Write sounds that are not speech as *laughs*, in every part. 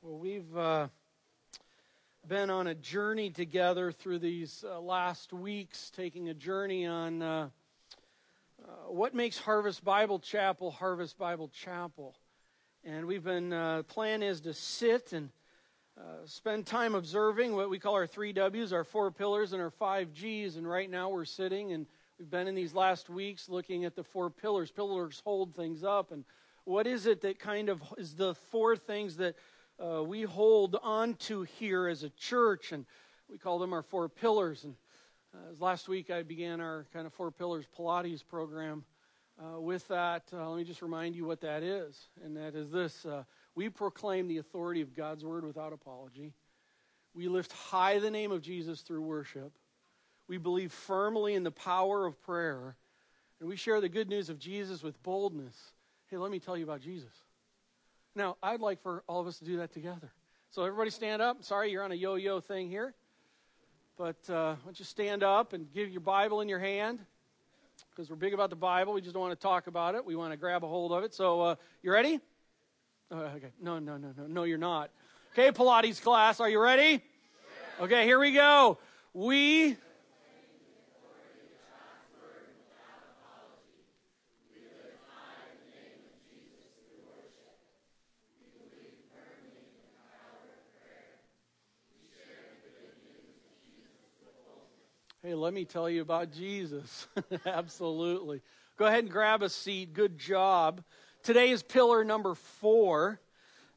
Well, we've uh, been on a journey together through these uh, last weeks, taking a journey on uh, uh what makes Harvest Bible Chapel Harvest Bible Chapel. And we've been, uh, plan is to sit and uh, spend time observing what we call our three W's, our four pillars, and our five G's. And right now we're sitting and we've been in these last weeks looking at the four pillars. Pillars hold things up. And what is it that kind of is the four things that uh, we hold on to here as a church, and we call them our four pillars. And uh, last week I began our kind of four pillars Pilates program. Uh, with that, uh, let me just remind you what that is, and that is this: uh, we proclaim the authority of God's word without apology. We lift high the name of Jesus through worship. We believe firmly in the power of prayer, and we share the good news of Jesus with boldness. Hey, let me tell you about Jesus. Now, I'd like for all of us to do that together. So, everybody stand up. Sorry, you're on a yo yo thing here. But uh, why don't you stand up and give your Bible in your hand? Because we're big about the Bible. We just don't want to talk about it. We want to grab a hold of it. So, uh, you ready? Oh, okay. No, no, no, no. No, you're not. Okay, Pilates class. Are you ready? Okay, here we go. We Hey, let me tell you about Jesus. *laughs* Absolutely. Go ahead and grab a seat. Good job. Today is pillar number four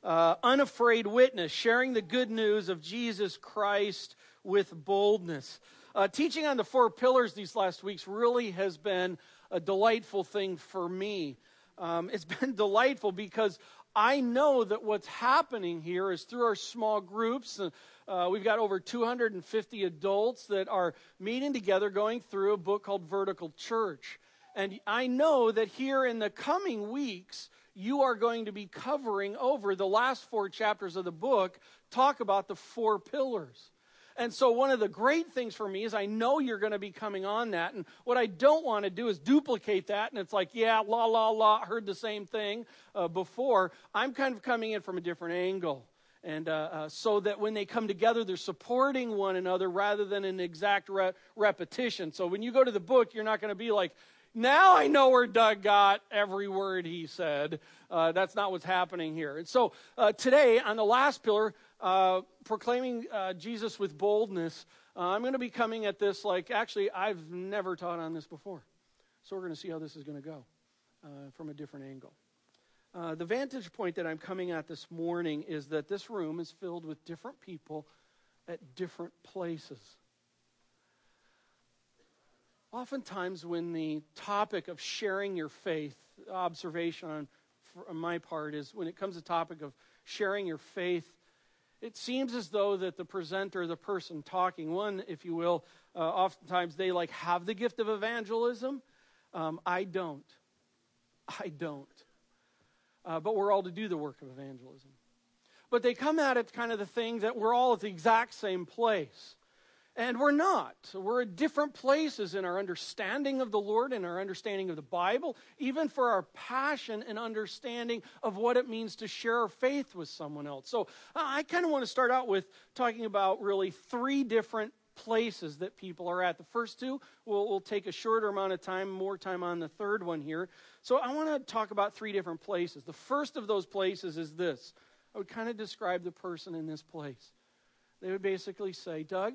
uh, unafraid witness, sharing the good news of Jesus Christ with boldness. Uh, teaching on the four pillars these last weeks really has been a delightful thing for me. Um, it's *laughs* been delightful because I know that what's happening here is through our small groups. Uh, we've got over 250 adults that are meeting together going through a book called Vertical Church. And I know that here in the coming weeks, you are going to be covering over the last four chapters of the book, talk about the four pillars. And so, one of the great things for me is I know you're going to be coming on that. And what I don't want to do is duplicate that. And it's like, yeah, la, la, la, heard the same thing uh, before. I'm kind of coming in from a different angle. And uh, uh, so that when they come together, they're supporting one another rather than an exact re- repetition. So when you go to the book, you're not going to be like, now I know where Doug got every word he said. Uh, that's not what's happening here. And so uh, today, on the last pillar, uh, proclaiming uh, Jesus with boldness, I'm going to be coming at this like, actually, I've never taught on this before. So we're going to see how this is going to go from a different angle. Uh, the vantage point that I'm coming at this morning is that this room is filled with different people at different places. Oftentimes, when the topic of sharing your faith, observation on, on my part is when it comes to topic of sharing your faith, it seems as though that the presenter, the person talking, one, if you will, uh, oftentimes they like have the gift of evangelism. Um, I don't. I don't uh, but we're all to do the work of evangelism. But they come at it kind of the thing that we're all at the exact same place. And we're not. We're at different places in our understanding of the Lord and our understanding of the Bible, even for our passion and understanding of what it means to share our faith with someone else. So I kind of want to start out with talking about really three different places that people are at. The first two, we'll, we'll take a shorter amount of time, more time on the third one here. So I want to talk about three different places. The first of those places is this I would kind of describe the person in this place. They would basically say, Doug,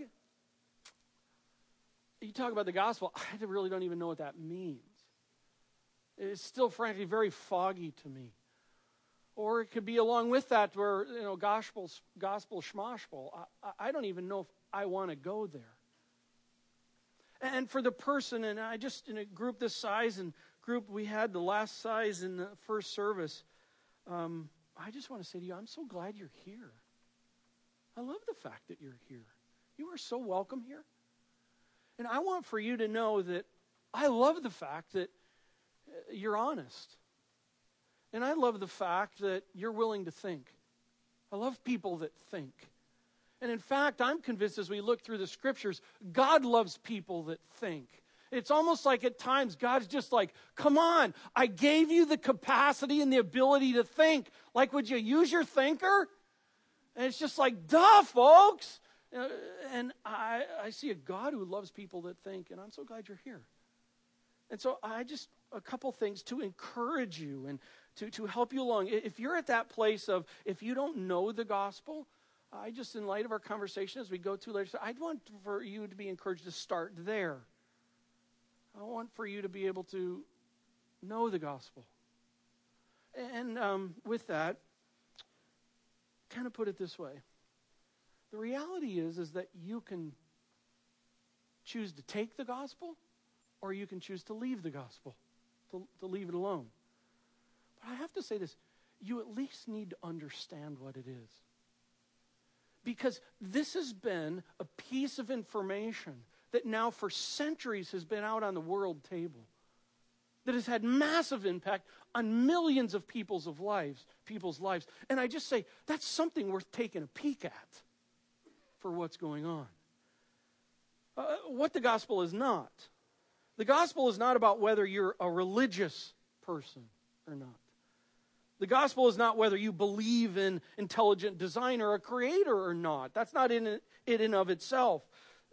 you talk about the gospel, I really don't even know what that means. It's still, frankly, very foggy to me. Or it could be along with that where, you know, gospel, gospel schmospel. I, I don't even know if I want to go there. And for the person, and I just, in a group this size and group we had the last size in the first service, um, I just want to say to you, I'm so glad you're here. I love the fact that you're here. You are so welcome here. And I want for you to know that I love the fact that uh, you're honest. And I love the fact that you're willing to think. I love people that think. And in fact, I'm convinced as we look through the scriptures, God loves people that think. It's almost like at times God's just like, come on, I gave you the capacity and the ability to think. Like, would you use your thinker? And it's just like, duh, folks. Uh, and I, I see a God who loves people that think, and I'm so glad you're here. And so I just, a couple things to encourage you and to, to help you along. If you're at that place of, if you don't know the gospel, I just, in light of our conversation as we go through later, I'd want for you to be encouraged to start there. I want for you to be able to know the gospel. And um, with that, kind of put it this way. The reality is, is that you can choose to take the gospel or you can choose to leave the gospel, to, to leave it alone. But I have to say this you at least need to understand what it is. Because this has been a piece of information that now for centuries has been out on the world table that has had massive impact on millions of people's of lives, people's lives. And I just say that's something worth taking a peek at for what's going on. Uh, what the gospel is not. The gospel is not about whether you're a religious person or not. The gospel is not whether you believe in intelligent design or a creator or not. That's not in it in and of itself.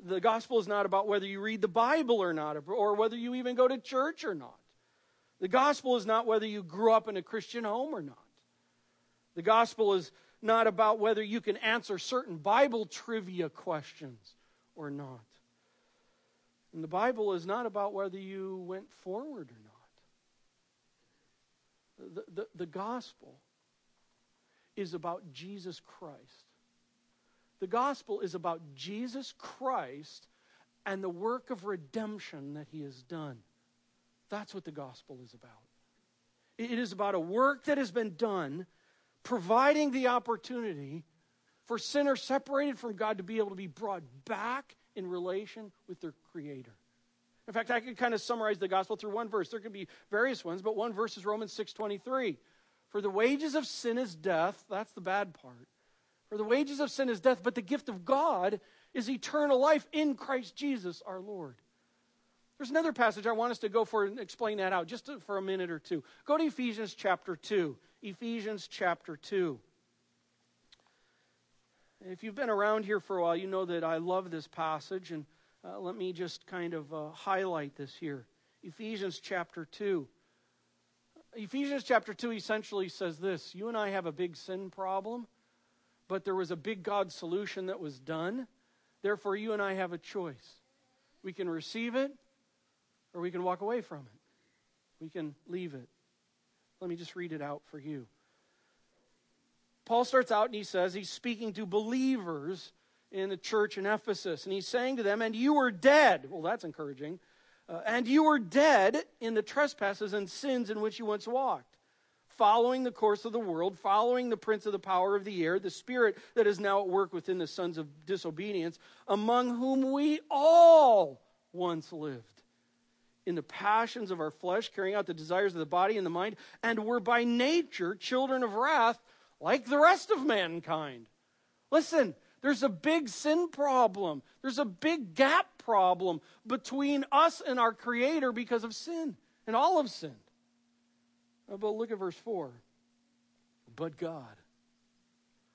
The gospel is not about whether you read the Bible or not, or whether you even go to church or not. The gospel is not whether you grew up in a Christian home or not. The gospel is not about whether you can answer certain Bible trivia questions or not. And the Bible is not about whether you went forward or not. The, the, the gospel is about Jesus Christ. The gospel is about Jesus Christ and the work of redemption that he has done. That's what the gospel is about. It is about a work that has been done, providing the opportunity for sinners separated from God to be able to be brought back in relation with their Creator. In fact, I could kind of summarize the gospel through one verse. There could be various ones, but one verse is Romans 6:23. For the wages of sin is death. That's the bad part. For the wages of sin is death, but the gift of God is eternal life in Christ Jesus our Lord. There's another passage I want us to go for and explain that out just for a minute or two. Go to Ephesians chapter 2. Ephesians chapter 2. If you've been around here for a while, you know that I love this passage, and uh, let me just kind of uh, highlight this here. Ephesians chapter 2. Ephesians chapter 2 essentially says this You and I have a big sin problem, but there was a big God solution that was done. Therefore, you and I have a choice. We can receive it or we can walk away from it. We can leave it. Let me just read it out for you. Paul starts out and he says he's speaking to believers in the church in Ephesus. And he's saying to them, And you were dead. Well, that's encouraging. Uh, and you were dead in the trespasses and sins in which you once walked, following the course of the world, following the prince of the power of the air, the spirit that is now at work within the sons of disobedience, among whom we all once lived in the passions of our flesh, carrying out the desires of the body and the mind, and were by nature children of wrath like the rest of mankind. Listen, there's a big sin problem. There's a big gap problem between us and our Creator because of sin. And all of sin. But look at verse 4. But God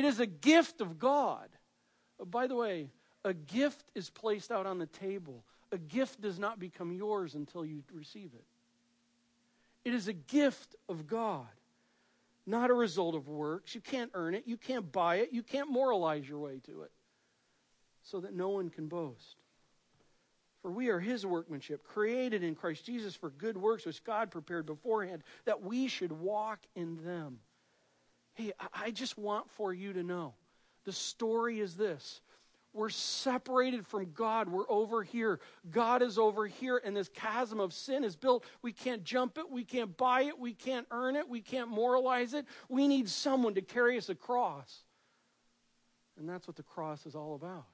It is a gift of God. Uh, by the way, a gift is placed out on the table. A gift does not become yours until you receive it. It is a gift of God, not a result of works. You can't earn it, you can't buy it, you can't moralize your way to it, so that no one can boast. For we are his workmanship, created in Christ Jesus for good works which God prepared beforehand, that we should walk in them. Hey, I just want for you to know the story is this. We're separated from God. We're over here. God is over here, and this chasm of sin is built. We can't jump it. We can't buy it. We can't earn it. We can't moralize it. We need someone to carry us across. And that's what the cross is all about.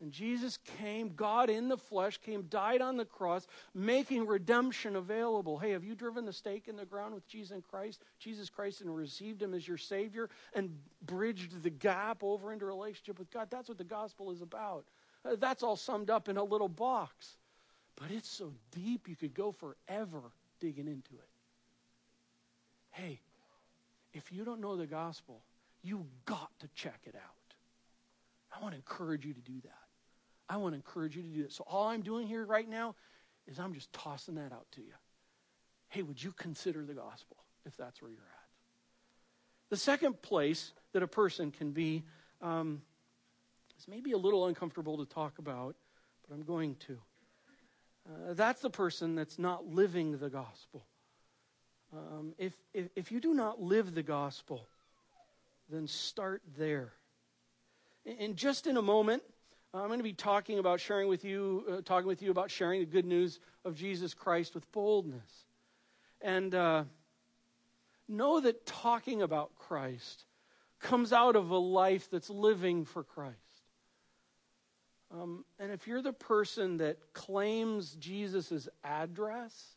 And Jesus came, God in the flesh, came, died on the cross, making redemption available. Hey, have you driven the stake in the ground with Jesus Christ, Jesus Christ, and received him as your Savior and bridged the gap over into relationship with God? That's what the gospel is about. Uh, that's all summed up in a little box. But it's so deep you could go forever digging into it. Hey, if you don't know the gospel, you got to check it out. I want to encourage you to do that. I want to encourage you to do that. So all I'm doing here right now is I'm just tossing that out to you. Hey, would you consider the gospel if that's where you're at? The second place that a person can be um, is maybe a little uncomfortable to talk about, but I'm going to. Uh, that's the person that's not living the gospel. Um, if, if, if you do not live the gospel, then start there. And just in a moment, I'm going to be talking about sharing with you, uh, talking with you about sharing the good news of Jesus Christ with boldness. And uh, know that talking about Christ comes out of a life that's living for Christ. Um, and if you're the person that claims Jesus' address,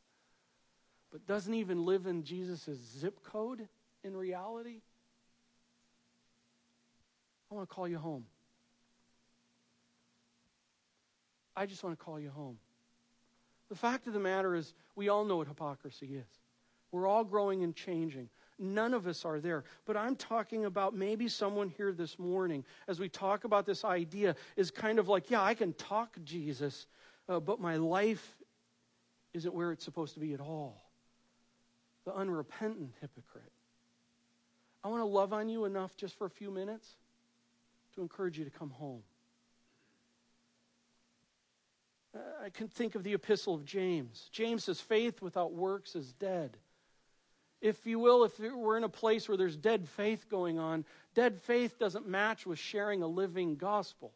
but doesn't even live in Jesus' zip code in reality, I want to call you home. I just want to call you home. The fact of the matter is, we all know what hypocrisy is. We're all growing and changing. None of us are there. But I'm talking about maybe someone here this morning, as we talk about this idea, is kind of like, yeah, I can talk Jesus, uh, but my life isn't where it's supposed to be at all. The unrepentant hypocrite. I want to love on you enough just for a few minutes to encourage you to come home. Uh, I can think of the epistle of James. James says, faith without works is dead. If you will, if we're in a place where there's dead faith going on, dead faith doesn't match with sharing a living gospel.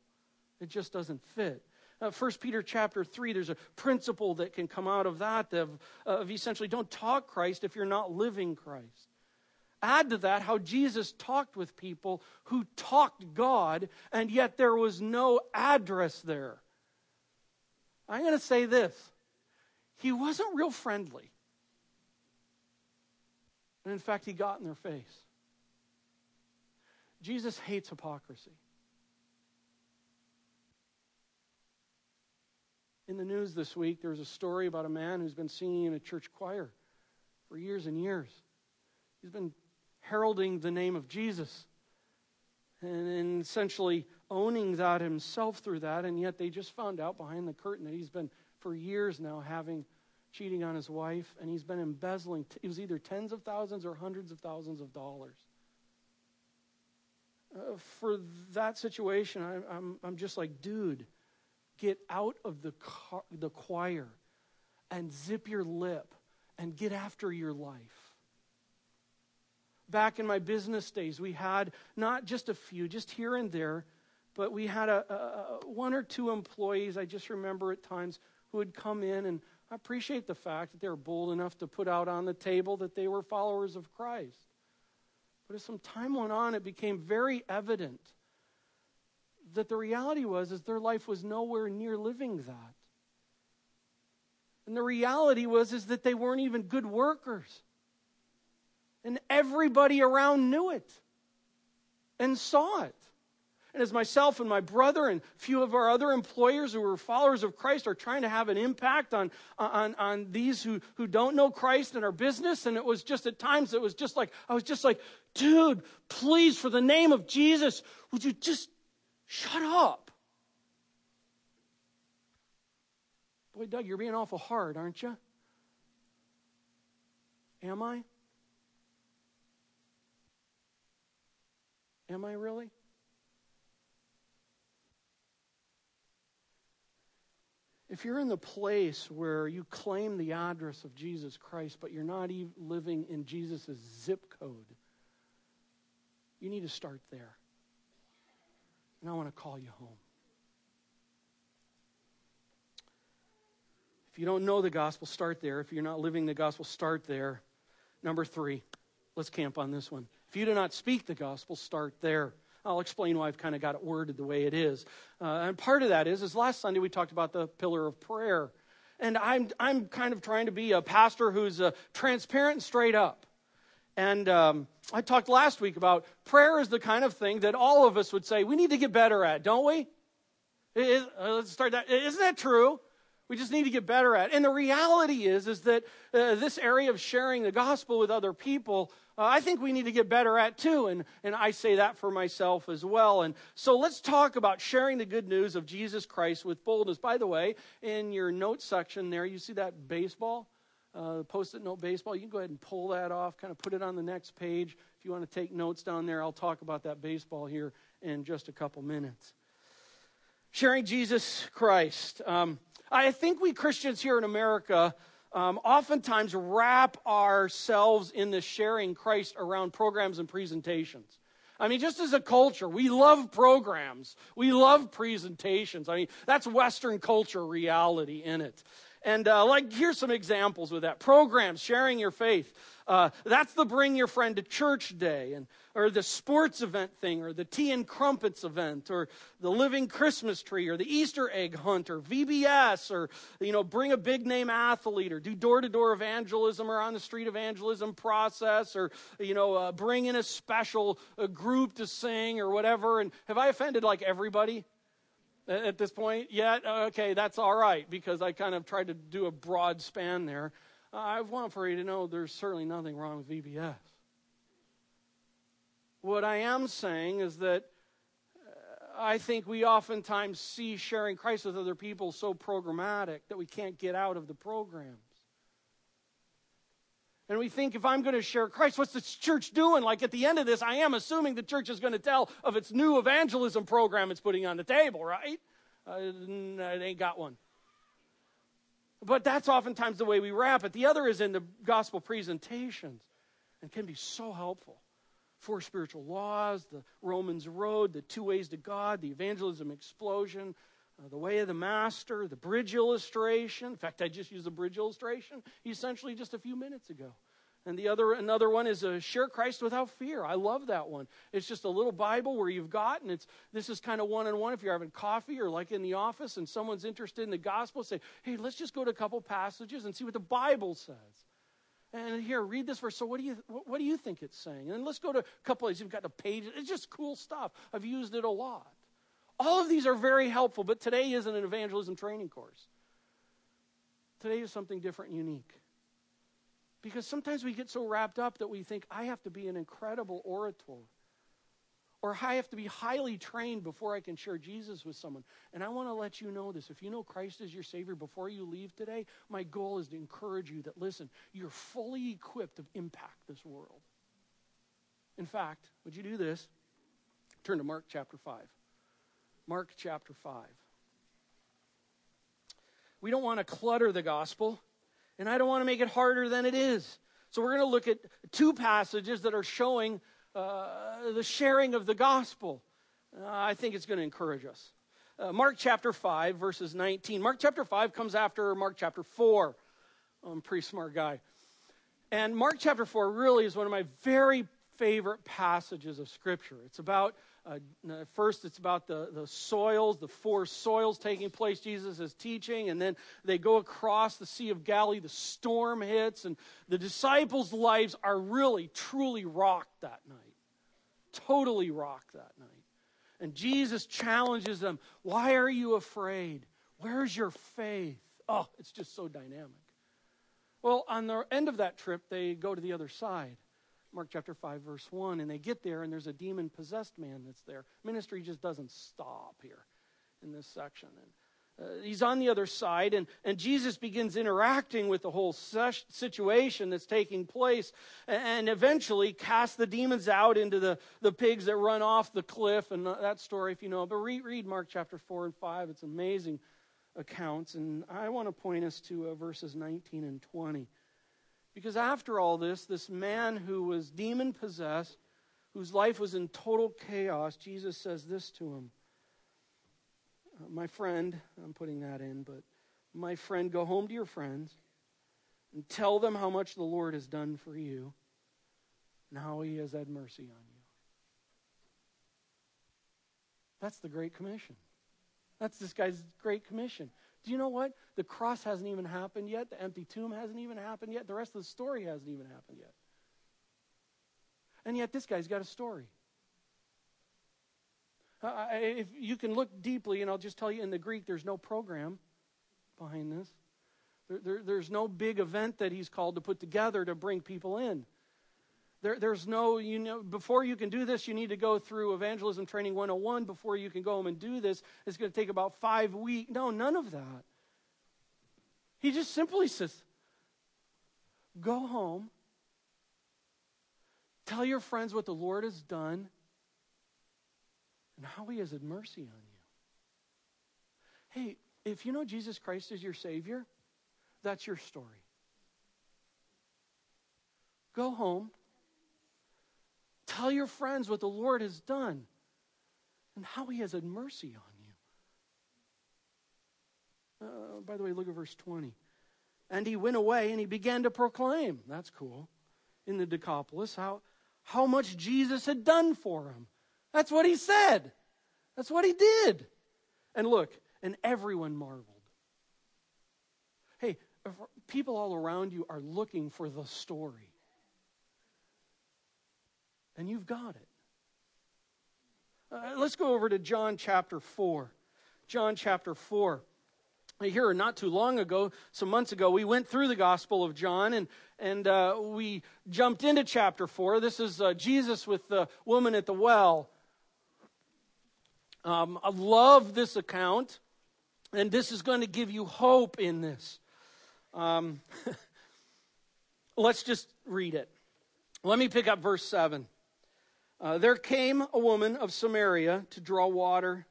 It just doesn't fit. Uh, 1 Peter chapter 3, there's a principle that can come out of that of, of essentially don't talk Christ if you're not living Christ. Add to that how Jesus talked with people who talked God, and yet there was no address there. I'm going to say this He wasn't real friendly. And in fact, he got in their face. Jesus hates hypocrisy. In the news this week, there was a story about a man who's been singing in a church choir for years and years. He's been heralding the name of Jesus and essentially owning that himself through that. And yet they just found out behind the curtain that he's been for years now having cheating on his wife and he's been embezzling. It was either tens of thousands or hundreds of thousands of dollars. Uh, for that situation, I, I'm, I'm just like, dude, get out of the, car, the choir and zip your lip and get after your life back in my business days, we had not just a few, just here and there, but we had a, a, one or two employees, I just remember at times, who would come in, and I appreciate the fact that they were bold enough to put out on the table that they were followers of Christ. But as some time went on, it became very evident that the reality was is their life was nowhere near living that. And the reality was is that they weren't even good workers. And everybody around knew it and saw it. And as myself and my brother and a few of our other employers who were followers of Christ are trying to have an impact on, on, on these who, who don't know Christ in our business, and it was just at times, it was just like, I was just like, dude, please, for the name of Jesus, would you just shut up? Boy, Doug, you're being awful hard, aren't you? Am I? Am I really? If you're in the place where you claim the address of Jesus Christ, but you're not even living in Jesus' zip code, you need to start there. And I want to call you home. If you don't know the gospel, start there. If you're not living the gospel, start there. Number three, let's camp on this one. If you do not speak the gospel, start there. I'll explain why I've kind of got it worded the way it is. Uh, and part of that is, is last Sunday we talked about the pillar of prayer. And I'm, I'm kind of trying to be a pastor who's uh, transparent and straight up. And um, I talked last week about prayer is the kind of thing that all of us would say we need to get better at, don't we? Is, uh, let's start that. Isn't that true? We just need to get better at. And the reality is, is that uh, this area of sharing the gospel with other people, uh, I think we need to get better at too. And, and I say that for myself as well. And so let's talk about sharing the good news of Jesus Christ with boldness. By the way, in your notes section there, you see that baseball? Uh, post-it note baseball. You can go ahead and pull that off, kind of put it on the next page. If you want to take notes down there, I'll talk about that baseball here in just a couple minutes. Sharing Jesus Christ. Um, I think we Christians here in America um, oftentimes wrap ourselves in the sharing Christ around programs and presentations. I mean, just as a culture, we love programs. We love presentations. I mean, that's Western culture reality in it. And uh, like, here's some examples with that programs, sharing your faith. Uh, that's the bring your friend to church day, and or the sports event thing, or the tea and crumpets event, or the living Christmas tree, or the Easter egg hunt, or VBS, or you know, bring a big name athlete, or do door to door evangelism, or on the street evangelism process, or you know, uh, bring in a special a group to sing, or whatever. And have I offended like everybody? At this point yet? Okay, that's all right because I kind of tried to do a broad span there. I want for you to know there's certainly nothing wrong with VBS. What I am saying is that uh, I think we oftentimes see sharing Christ with other people so programmatic that we can't get out of the programs. And we think if I'm going to share Christ, what's the church doing? Like at the end of this, I am assuming the church is going to tell of its new evangelism program it's putting on the table, right? Uh, it ain't got one. But that's oftentimes the way we wrap it. The other is in the gospel presentations and can be so helpful. Four spiritual laws, the Romans road, the two ways to God, the evangelism explosion, uh, the way of the master, the bridge illustration. In fact, I just used the bridge illustration essentially just a few minutes ago. And the other, another one is a share Christ without fear. I love that one. It's just a little Bible where you've got, and it's this is kind of one on one. If you're having coffee or like in the office, and someone's interested in the gospel, say, "Hey, let's just go to a couple passages and see what the Bible says." And here, read this verse. So, what do you what do you think it's saying? And let's go to a couple of. You've got the pages. It's just cool stuff. I've used it a lot. All of these are very helpful, but today isn't an evangelism training course. Today is something different and unique. Because sometimes we get so wrapped up that we think, I have to be an incredible orator. Or I have to be highly trained before I can share Jesus with someone. And I want to let you know this. If you know Christ as your Savior before you leave today, my goal is to encourage you that, listen, you're fully equipped to impact this world. In fact, would you do this? Turn to Mark chapter 5. Mark chapter 5. We don't want to clutter the gospel, and I don't want to make it harder than it is. So we're going to look at two passages that are showing uh, the sharing of the gospel. Uh, I think it's going to encourage us. Uh, Mark chapter 5, verses 19. Mark chapter 5 comes after Mark chapter 4. I'm a pretty smart guy. And Mark chapter 4 really is one of my very favorite passages of Scripture. It's about uh, first, it's about the, the soils, the four soils taking place. Jesus is teaching, and then they go across the Sea of Galilee. The storm hits, and the disciples' lives are really, truly rocked that night. Totally rocked that night. And Jesus challenges them Why are you afraid? Where's your faith? Oh, it's just so dynamic. Well, on the end of that trip, they go to the other side. Mark chapter 5, verse 1. And they get there, and there's a demon possessed man that's there. Ministry just doesn't stop here in this section. And uh, he's on the other side, and, and Jesus begins interacting with the whole situation that's taking place, and, and eventually casts the demons out into the, the pigs that run off the cliff, and that story, if you know. But read, read Mark chapter 4 and 5. It's amazing accounts, and I want to point us to uh, verses 19 and 20. Because after all this, this man who was demon possessed, whose life was in total chaos, Jesus says this to him uh, My friend, I'm putting that in, but my friend, go home to your friends and tell them how much the Lord has done for you and how he has had mercy on you. That's the Great Commission. That's this guy's Great Commission. Do you know what? The cross hasn't even happened yet. The empty tomb hasn't even happened yet. The rest of the story hasn't even happened yet. And yet, this guy's got a story. Uh, if you can look deeply, and I'll just tell you in the Greek, there's no program behind this. There, there, there's no big event that he's called to put together to bring people in. There, there's no, you know, before you can do this, you need to go through Evangelism Training 101 before you can go home and do this. It's going to take about five weeks. No, none of that. He just simply says, go home, tell your friends what the Lord has done and how he has had mercy on you. Hey, if you know Jesus Christ is your Savior, that's your story. Go home. Tell your friends what the Lord has done and how he has had mercy on you. Uh, by the way, look at verse 20. And he went away and he began to proclaim. That's cool. In the Decapolis, how, how much Jesus had done for him. That's what he said. That's what he did. And look, and everyone marveled. Hey, people all around you are looking for the story. And you've got it. Uh, let's go over to John chapter 4. John chapter 4. Here, not too long ago, some months ago, we went through the Gospel of John and, and uh, we jumped into chapter 4. This is uh, Jesus with the woman at the well. Um, I love this account, and this is going to give you hope in this. Um, *laughs* let's just read it. Let me pick up verse 7. Uh, there came a woman of Samaria to draw water,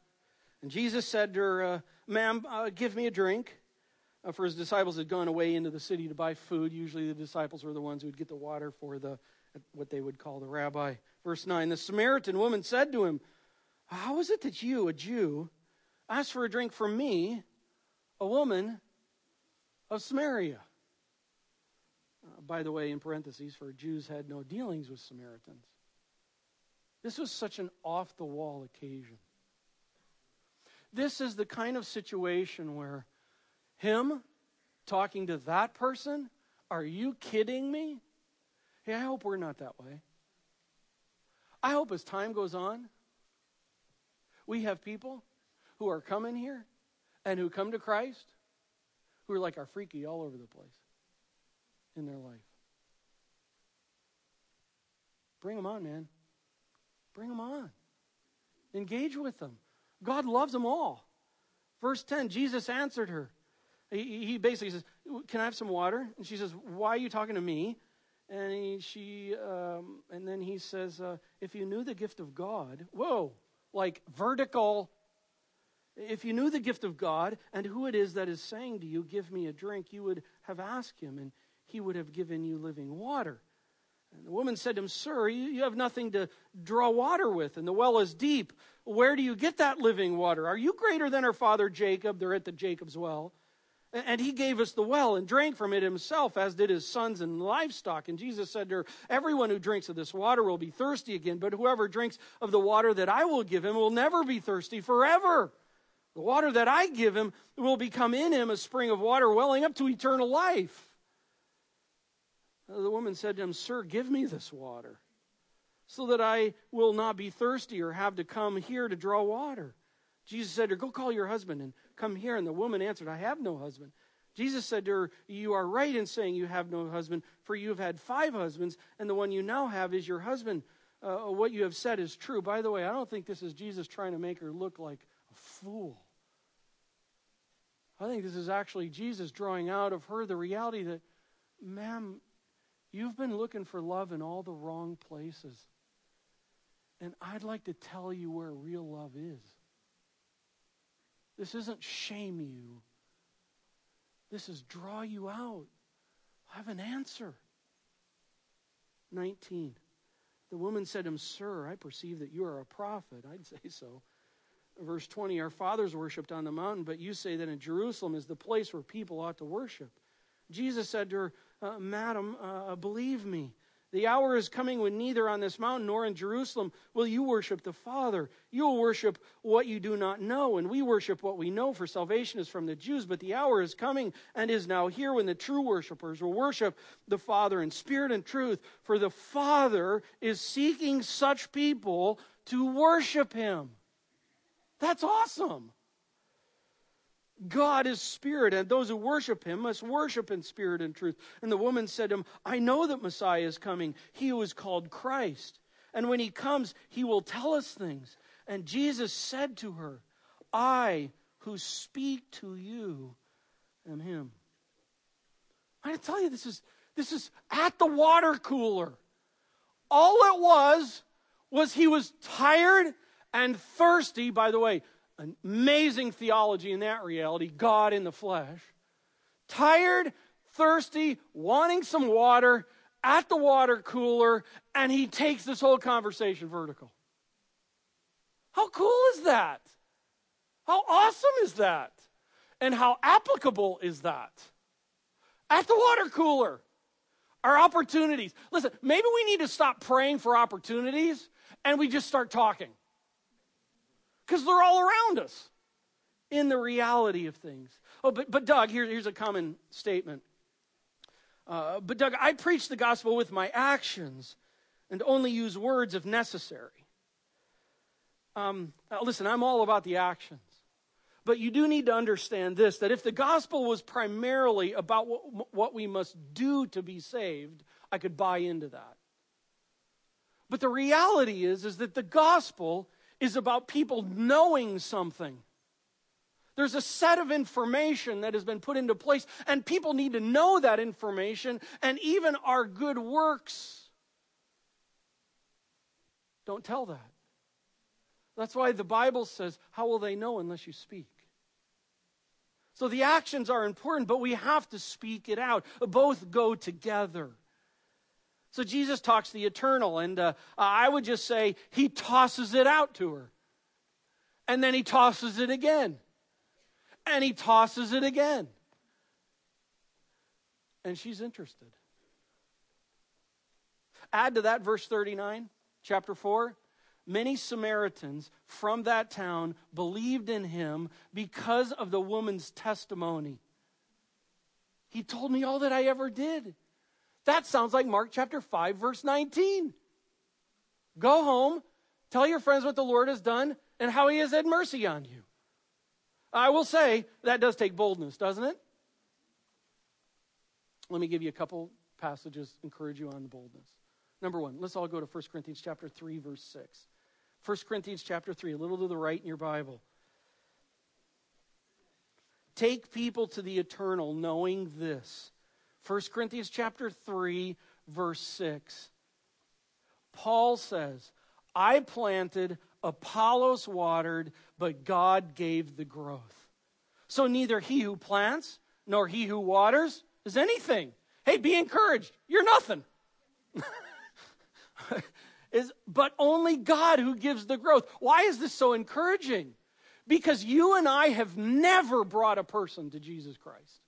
and Jesus said to her, uh, Ma'am, uh, give me a drink. Uh, for his disciples had gone away into the city to buy food. Usually the disciples were the ones who would get the water for the what they would call the rabbi. Verse 9 The Samaritan woman said to him, How is it that you, a Jew, ask for a drink from me, a woman of Samaria. Uh, by the way, in parentheses, for Jews had no dealings with Samaritans. This was such an off the wall occasion. This is the kind of situation where him talking to that person, are you kidding me? Hey, I hope we're not that way. I hope as time goes on, we have people who are coming here and who come to Christ who are like our freaky all over the place in their life. Bring them on, man. Bring them on. Engage with them. God loves them all. Verse 10 Jesus answered her. He, basically says, Can I have some water? And she says, Why are you talking to me? And he, she, um, and then he says, uh, If you knew the gift of God, whoa, like vertical if you knew the gift of God and who it is that is saying to you, Give me a drink, you would have asked him, and he would have given you living water. And the woman said to him, Sir, you have nothing to draw water with, and the well is deep. Where do you get that living water? Are you greater than our father Jacob? They're at the Jacob's well. And he gave us the well and drank from it himself, as did his sons and livestock. And Jesus said to her, Everyone who drinks of this water will be thirsty again, but whoever drinks of the water that I will give him will never be thirsty forever. The water that I give him will become in him a spring of water welling up to eternal life. The woman said to him, Sir, give me this water, so that I will not be thirsty or have to come here to draw water. Jesus said to her, Go call your husband and come here. And the woman answered, I have no husband. Jesus said to her, You are right in saying you have no husband, for you have had five husbands, and the one you now have is your husband. Uh, what you have said is true. By the way, I don't think this is Jesus trying to make her look like a fool. I think this is actually Jesus drawing out of her the reality that, ma'am, you've been looking for love in all the wrong places. And I'd like to tell you where real love is. This isn't shame you, this is draw you out. I have an answer. 19. The woman said to him, Sir, I perceive that you are a prophet. I'd say so verse 20, our fathers worshipped on the mountain, but you say that in Jerusalem is the place where people ought to worship. Jesus said to her, uh, Madam, uh, believe me, The hour is coming when neither on this mountain nor in Jerusalem will you worship the Father. You will worship what you do not know, and we worship what we know, for salvation is from the Jews. But the hour is coming and is now here when the true worshipers will worship the Father in spirit and truth, for the Father is seeking such people to worship Him. That's awesome. God is spirit, and those who worship him must worship in spirit and truth. And the woman said to him, I know that Messiah is coming, he who is called Christ. And when he comes, he will tell us things. And Jesus said to her, I who speak to you am him. I tell you, this is this is at the water cooler. All it was was he was tired and thirsty. By the way, amazing theology in that reality God in the flesh. Tired, thirsty, wanting some water at the water cooler, and he takes this whole conversation vertical. How cool is that? How awesome is that? And how applicable is that? At the water cooler, our opportunities. Listen, maybe we need to stop praying for opportunities and we just start talking because they're all around us in the reality of things. Oh, but, but Doug, here, here's a common statement. Uh, but Doug, I preach the gospel with my actions and only use words if necessary. Um, listen, I'm all about the actions. But you do need to understand this that if the gospel was primarily about what, what we must do to be saved, I could buy into that. But the reality is, is that the gospel is about people knowing something. There's a set of information that has been put into place, and people need to know that information, and even our good works don't tell that. That's why the Bible says, How will they know unless you speak? So the actions are important, but we have to speak it out. Both go together. So Jesus talks the eternal, and uh, I would just say he tosses it out to her. And then he tosses it again. And he tosses it again. And she's interested. Add to that verse 39, chapter 4. Many Samaritans from that town believed in him because of the woman's testimony. He told me all that I ever did. That sounds like Mark chapter 5, verse 19. Go home, tell your friends what the Lord has done and how he has had mercy on you. I will say that does take boldness, doesn't it? Let me give you a couple passages encourage you on the boldness. Number one, let's all go to 1 Corinthians chapter 3, verse 6. 1 Corinthians chapter 3, a little to the right in your Bible. Take people to the eternal, knowing this 1 Corinthians chapter 3 verse 6. Paul says, "I planted, Apollos watered, but God gave the growth." So neither he who plants nor he who waters is anything. Hey, be encouraged. You're nothing. *laughs* is but only God who gives the growth. Why is this so encouraging? Because you and I have never brought a person to Jesus Christ.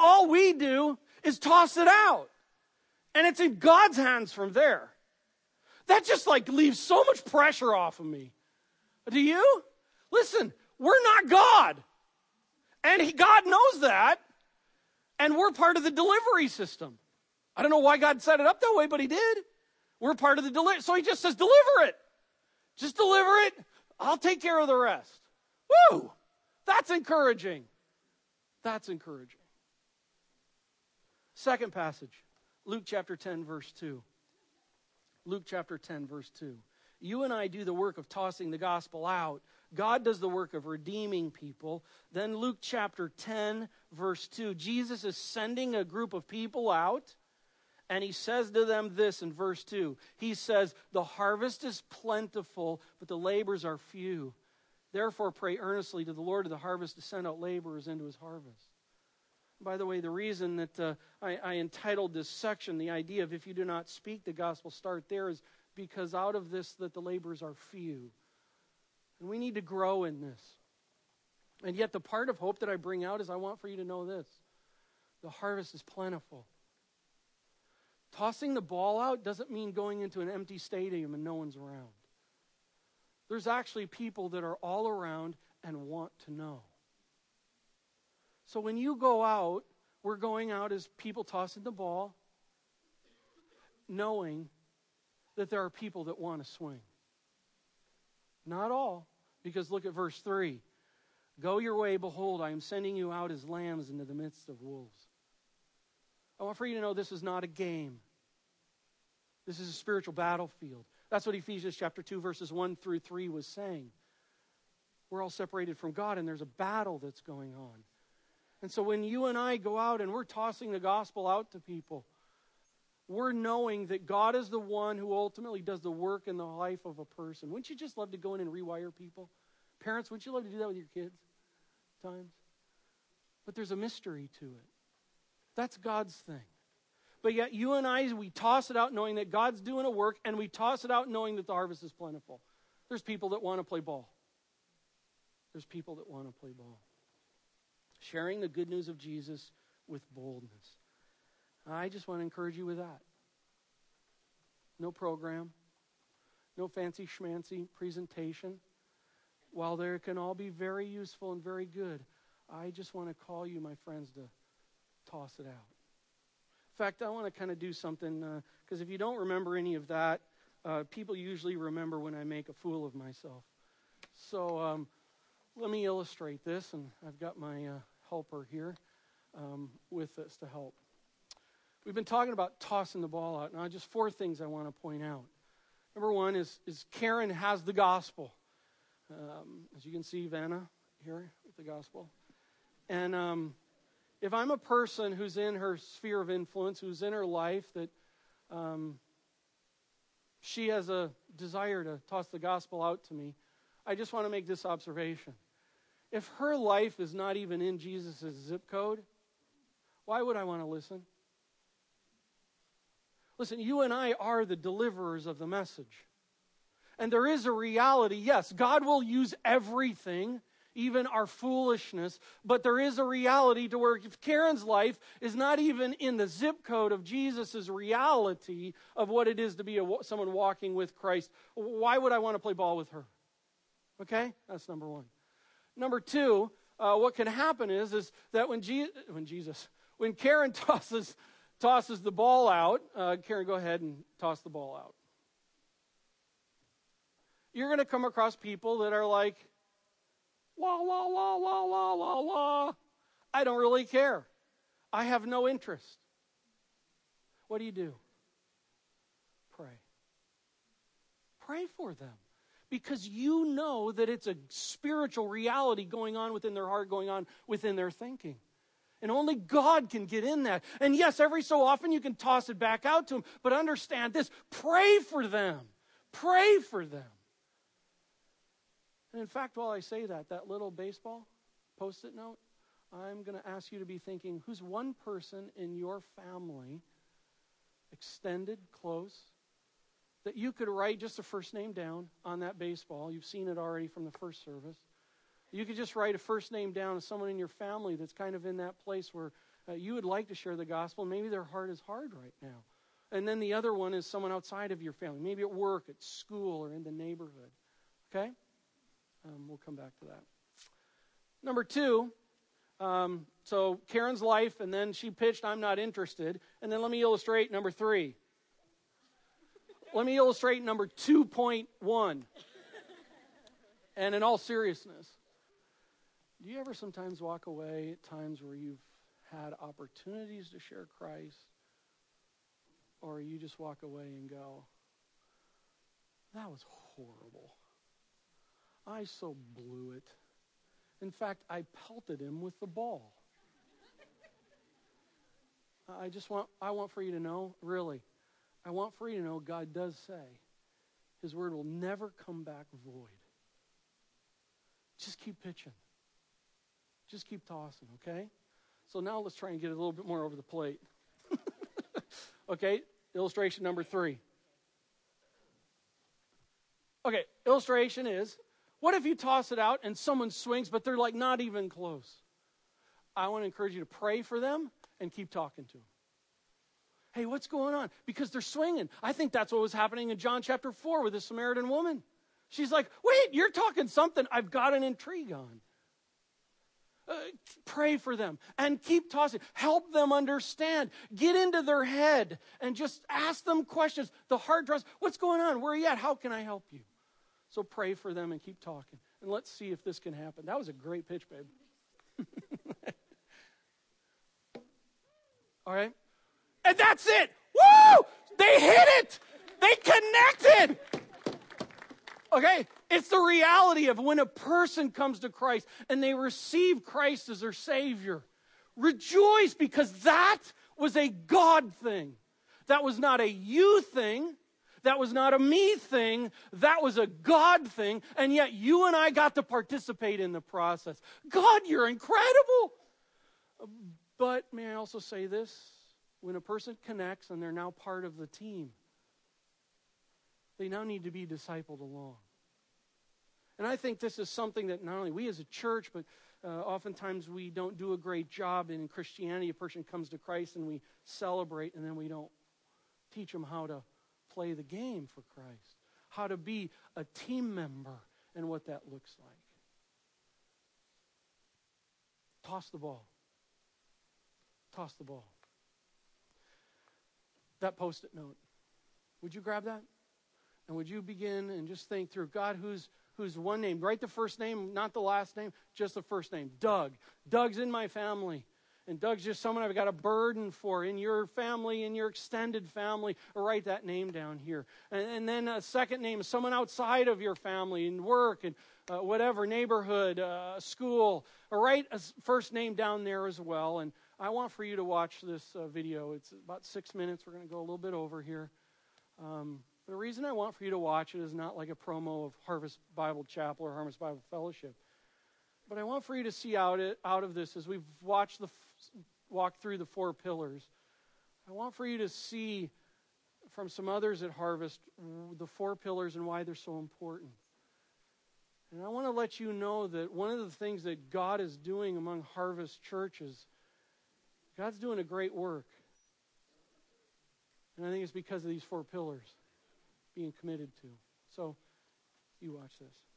All we do is toss it out. And it's in God's hands from there. That just like leaves so much pressure off of me. Do you? Listen, we're not God. And he, God knows that. And we're part of the delivery system. I don't know why God set it up that way, but he did. We're part of the delivery. So he just says, deliver it. Just deliver it. I'll take care of the rest. Woo! That's encouraging. That's encouraging. Second passage, Luke chapter 10, verse 2. Luke chapter 10, verse 2. You and I do the work of tossing the gospel out. God does the work of redeeming people. Then Luke chapter 10, verse 2. Jesus is sending a group of people out, and he says to them this in verse 2. He says, The harvest is plentiful, but the labors are few. Therefore, pray earnestly to the Lord of the harvest to send out laborers into his harvest. By the way, the reason that uh, I, I entitled this section, the idea of if you do not speak the gospel, start there, is because out of this that the labors are few. And we need to grow in this. And yet, the part of hope that I bring out is I want for you to know this the harvest is plentiful. Tossing the ball out doesn't mean going into an empty stadium and no one's around. There's actually people that are all around and want to know. So when you go out, we're going out as people tossing the ball, knowing that there are people that want to swing. Not all, because look at verse 3. Go your way, behold, I am sending you out as lambs into the midst of wolves. I want for you to know this is not a game. This is a spiritual battlefield. That's what Ephesians chapter 2 verses 1 through 3 was saying. We're all separated from God and there's a battle that's going on. And so when you and I go out and we're tossing the gospel out to people, we're knowing that God is the one who ultimately does the work in the life of a person. Wouldn't you just love to go in and rewire people? Parents, wouldn't you love to do that with your kids? Times. But there's a mystery to it. That's God's thing. But yet, you and I, we toss it out knowing that God's doing a work, and we toss it out knowing that the harvest is plentiful. There's people that want to play ball. There's people that want to play ball. Sharing the good news of Jesus with boldness. I just want to encourage you with that. No program, no fancy schmancy presentation. While there can all be very useful and very good, I just want to call you, my friends, to toss it out. In fact, I want to kind of do something, because uh, if you don't remember any of that, uh, people usually remember when I make a fool of myself. So um, let me illustrate this, and I've got my uh, helper here um, with us to help. We've been talking about tossing the ball out. Now, just four things I want to point out. Number one is, is Karen has the gospel. Um, as you can see, Vanna here with the gospel. And um, if I'm a person who's in her sphere of influence, who's in her life, that um, she has a desire to toss the gospel out to me, I just want to make this observation. If her life is not even in Jesus' zip code, why would I want to listen? Listen, you and I are the deliverers of the message. And there is a reality, yes, God will use everything, even our foolishness, but there is a reality to where if Karen's life is not even in the zip code of Jesus' reality of what it is to be a, someone walking with Christ, why would I want to play ball with her? Okay? That's number one. Number two, uh, what can happen is, is that when, when Jesus, when Karen *laughs* tosses tosses the ball out. Uh, Karen, go ahead and toss the ball out. You're going to come across people that are like, la, la, la, la, la, la, la. I don't really care. I have no interest. What do you do? Pray. Pray for them because you know that it's a spiritual reality going on within their heart, going on within their thinking. And only God can get in that. And yes, every so often you can toss it back out to them, but understand this pray for them. Pray for them. And in fact, while I say that, that little baseball post it note, I'm going to ask you to be thinking who's one person in your family, extended, close, that you could write just a first name down on that baseball. You've seen it already from the first service. You could just write a first name down of someone in your family that's kind of in that place where uh, you would like to share the gospel. Maybe their heart is hard right now. And then the other one is someone outside of your family, maybe at work, at school, or in the neighborhood. Okay? Um, we'll come back to that. Number two, um, so Karen's life, and then she pitched, I'm not interested. And then let me illustrate number three. Let me illustrate number 2.1. And in all seriousness, do you ever sometimes walk away at times where you've had opportunities to share Christ, or you just walk away and go, that was horrible. I so blew it. In fact, I pelted him with the ball. I just want I want for you to know, really. I want for you to know God does say his word will never come back void. Just keep pitching. Just keep tossing, okay? So now let's try and get a little bit more over the plate. *laughs* okay, illustration number three. Okay, illustration is what if you toss it out and someone swings, but they're like not even close? I want to encourage you to pray for them and keep talking to them. Hey, what's going on? Because they're swinging. I think that's what was happening in John chapter 4 with the Samaritan woman. She's like, wait, you're talking something I've got an intrigue on. Uh, pray for them and keep tossing. Help them understand. Get into their head and just ask them questions. The heart draws, what's going on? Where are you at? How can I help you? So pray for them and keep talking. And let's see if this can happen. That was a great pitch, babe. *laughs* All right? And that's it. Woo! They hit it. They connected. Okay? It's the reality of when a person comes to Christ and they receive Christ as their Savior. Rejoice because that was a God thing. That was not a you thing. That was not a me thing. That was a God thing. And yet you and I got to participate in the process. God, you're incredible. But may I also say this? When a person connects and they're now part of the team, they now need to be discipled along. And I think this is something that not only we as a church, but uh, oftentimes we don't do a great job in Christianity. A person comes to Christ and we celebrate, and then we don't teach them how to play the game for Christ, how to be a team member, and what that looks like. Toss the ball. Toss the ball. That post it note. Would you grab that? And would you begin and just think through God, who's who's one name. Write the first name, not the last name, just the first name. Doug. Doug's in my family. And Doug's just someone I've got a burden for in your family, in your extended family. Write that name down here. And, and then a second name, someone outside of your family in work and uh, whatever, neighborhood, uh, school. Write a first name down there as well. And I want for you to watch this uh, video. It's about six minutes. We're going to go a little bit over here. Um, the reason I want for you to watch it is not like a promo of Harvest Bible Chapel or Harvest Bible Fellowship. But I want for you to see out, it, out of this as we've watched the walk through the four pillars. I want for you to see from some others at Harvest the four pillars and why they're so important. And I want to let you know that one of the things that God is doing among Harvest churches, God's doing a great work. And I think it's because of these four pillars being committed to. So, you watch this.